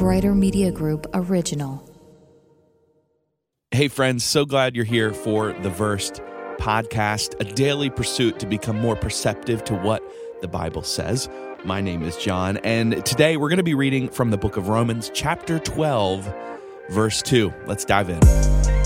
Brighter Media Group original. Hey, friends, so glad you're here for the Versed podcast, a daily pursuit to become more perceptive to what the Bible says. My name is John, and today we're going to be reading from the book of Romans, chapter 12, verse 2. Let's dive in.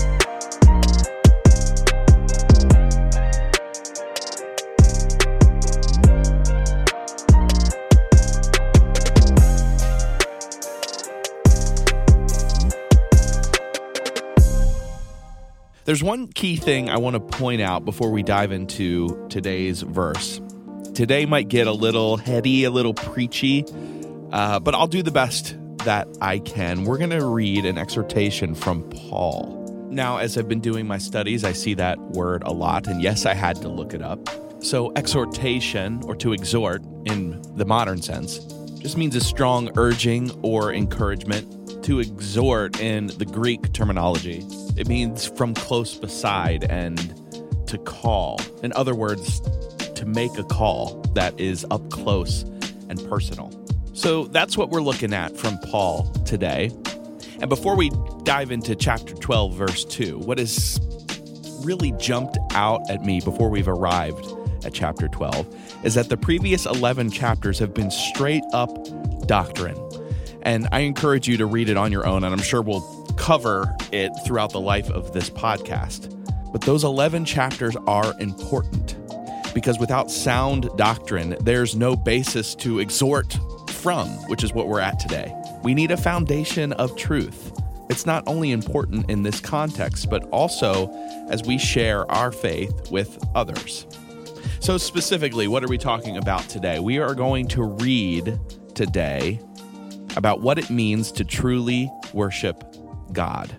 There's one key thing I want to point out before we dive into today's verse. Today might get a little heady, a little preachy, uh, but I'll do the best that I can. We're going to read an exhortation from Paul. Now, as I've been doing my studies, I see that word a lot, and yes, I had to look it up. So, exhortation, or to exhort in the modern sense, just means a strong urging or encouragement. To exhort in the Greek terminology it means from close beside and to call. In other words, to make a call that is up close and personal. So that's what we're looking at from Paul today. And before we dive into chapter 12, verse 2, what has really jumped out at me before we've arrived at chapter 12 is that the previous 11 chapters have been straight up doctrine. And I encourage you to read it on your own, and I'm sure we'll cover it throughout the life of this podcast. But those 11 chapters are important because without sound doctrine, there's no basis to exhort from, which is what we're at today. We need a foundation of truth. It's not only important in this context, but also as we share our faith with others. So, specifically, what are we talking about today? We are going to read today about what it means to truly worship God.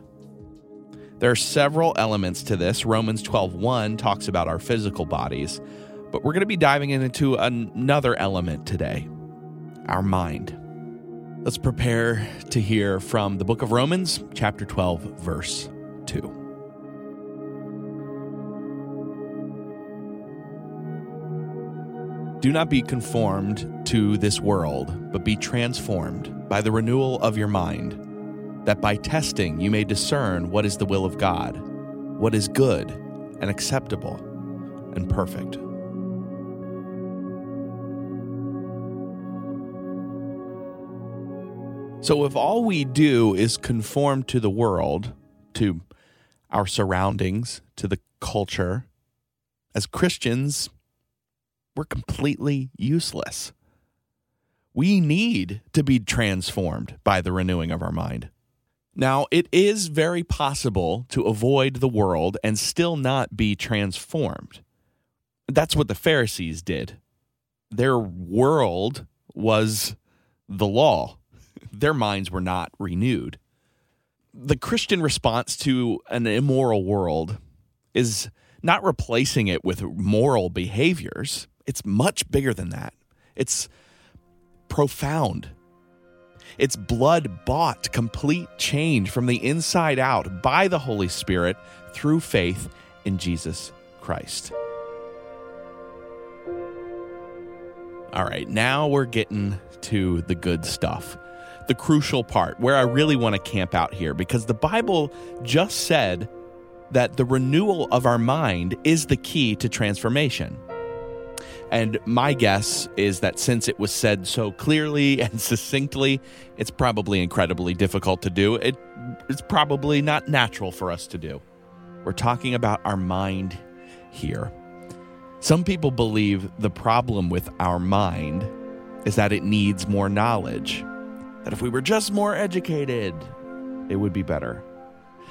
There are several elements to this. Romans 12:1 talks about our physical bodies, but we're going to be diving into another element today, our mind. Let's prepare to hear from the book of Romans, chapter 12, verse 2. Do not be conformed to this world, but be transformed by the renewal of your mind that by testing you may discern what is the will of God, what is good and acceptable and perfect. So, if all we do is conform to the world, to our surroundings, to the culture, as Christians, we're completely useless. We need to be transformed by the renewing of our mind. Now, it is very possible to avoid the world and still not be transformed. That's what the Pharisees did. Their world was the law, their minds were not renewed. The Christian response to an immoral world is not replacing it with moral behaviors, it's much bigger than that. It's profound it's blood bought, complete change from the inside out by the Holy Spirit through faith in Jesus Christ. All right, now we're getting to the good stuff. The crucial part where I really want to camp out here because the Bible just said that the renewal of our mind is the key to transformation. And my guess is that since it was said so clearly and succinctly, it's probably incredibly difficult to do. It, it's probably not natural for us to do. We're talking about our mind here. Some people believe the problem with our mind is that it needs more knowledge, that if we were just more educated, it would be better.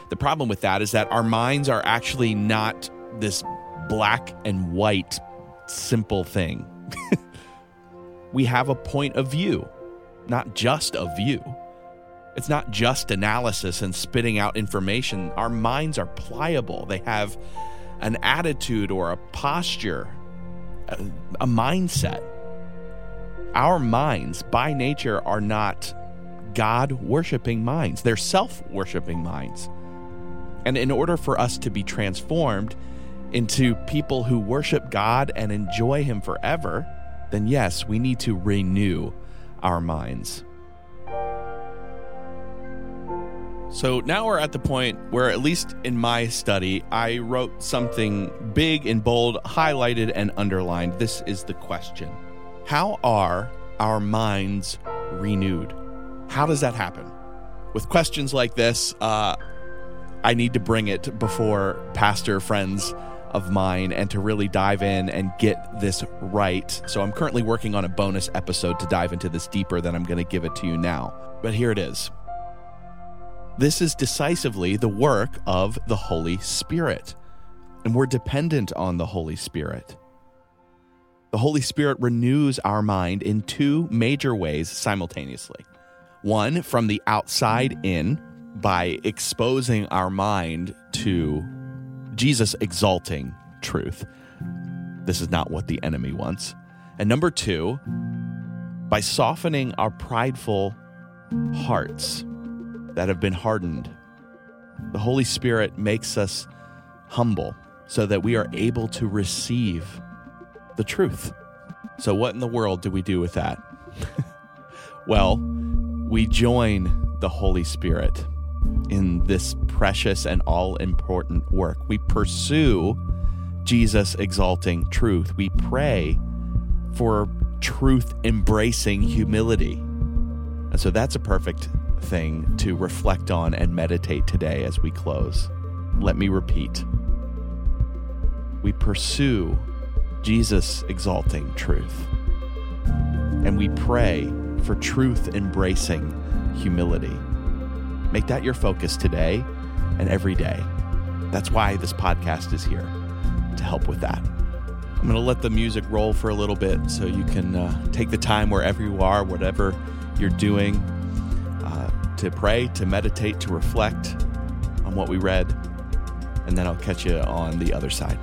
The problem with that is that our minds are actually not this black and white simple thing. we have a point of view, not just a view. It's not just analysis and spitting out information. Our minds are pliable, they have an attitude or a posture, a, a mindset. Our minds, by nature, are not God worshiping minds, they're self worshiping minds. And in order for us to be transformed, into people who worship God and enjoy Him forever, then yes, we need to renew our minds. So now we're at the point where, at least in my study, I wrote something big and bold, highlighted, and underlined. This is the question How are our minds renewed? How does that happen? With questions like this, uh, I need to bring it before pastor friends of mine and to really dive in and get this right. So I'm currently working on a bonus episode to dive into this deeper than I'm going to give it to you now. But here it is. This is decisively the work of the Holy Spirit, and we're dependent on the Holy Spirit. The Holy Spirit renews our mind in two major ways simultaneously. One, from the outside in, by exposing our mind to Jesus exalting truth. This is not what the enemy wants. And number two, by softening our prideful hearts that have been hardened. The Holy Spirit makes us humble so that we are able to receive the truth. So, what in the world do we do with that? well, we join the Holy Spirit in this precious and all important work. We pursue Jesus exalting truth. We pray for truth embracing humility. And so that's a perfect thing to reflect on and meditate today as we close. Let me repeat. We pursue Jesus exalting truth. And we pray for truth embracing humility. Make that your focus today and every day. That's why this podcast is here to help with that. I'm going to let the music roll for a little bit so you can uh, take the time wherever you are, whatever you're doing to pray, to meditate, to reflect on what we read, and then I'll catch you on the other side.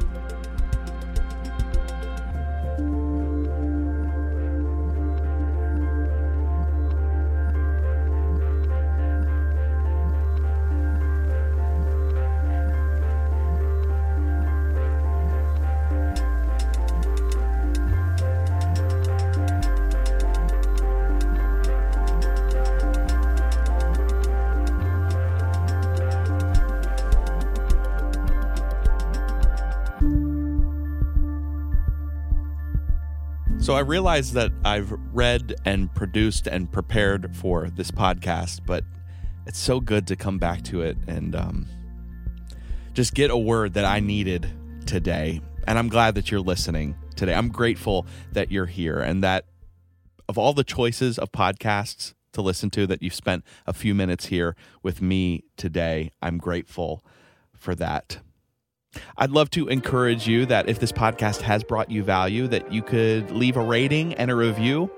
So I realize that I've read and produced and prepared for this podcast, but it's so good to come back to it and um, just get a word that I needed today. And I'm glad that you're listening today. I'm grateful that you're here and that of all the choices of podcasts to listen to, that you've spent a few minutes here with me today. I'm grateful for that. I'd love to encourage you that if this podcast has brought you value, that you could leave a rating and a review.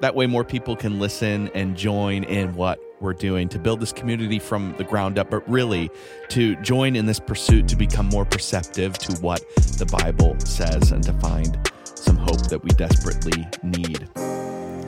That way, more people can listen and join in what we're doing to build this community from the ground up, but really to join in this pursuit to become more perceptive to what the Bible says and to find some hope that we desperately need.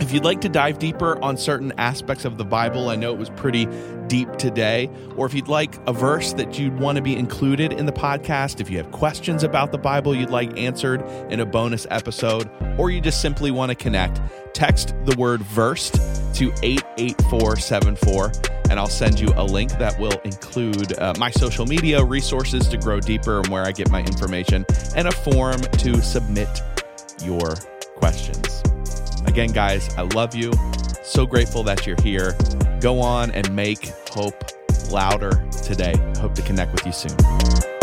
If you'd like to dive deeper on certain aspects of the Bible, I know it was pretty deep today, or if you'd like a verse that you'd want to be included in the podcast, if you have questions about the Bible you'd like answered in a bonus episode, or you just simply want to connect, text the word versed to 88474 and I'll send you a link that will include uh, my social media resources to grow deeper and where I get my information and a form to submit your questions. Again, guys, I love you. So grateful that you're here. Go on and make hope louder today. Hope to connect with you soon.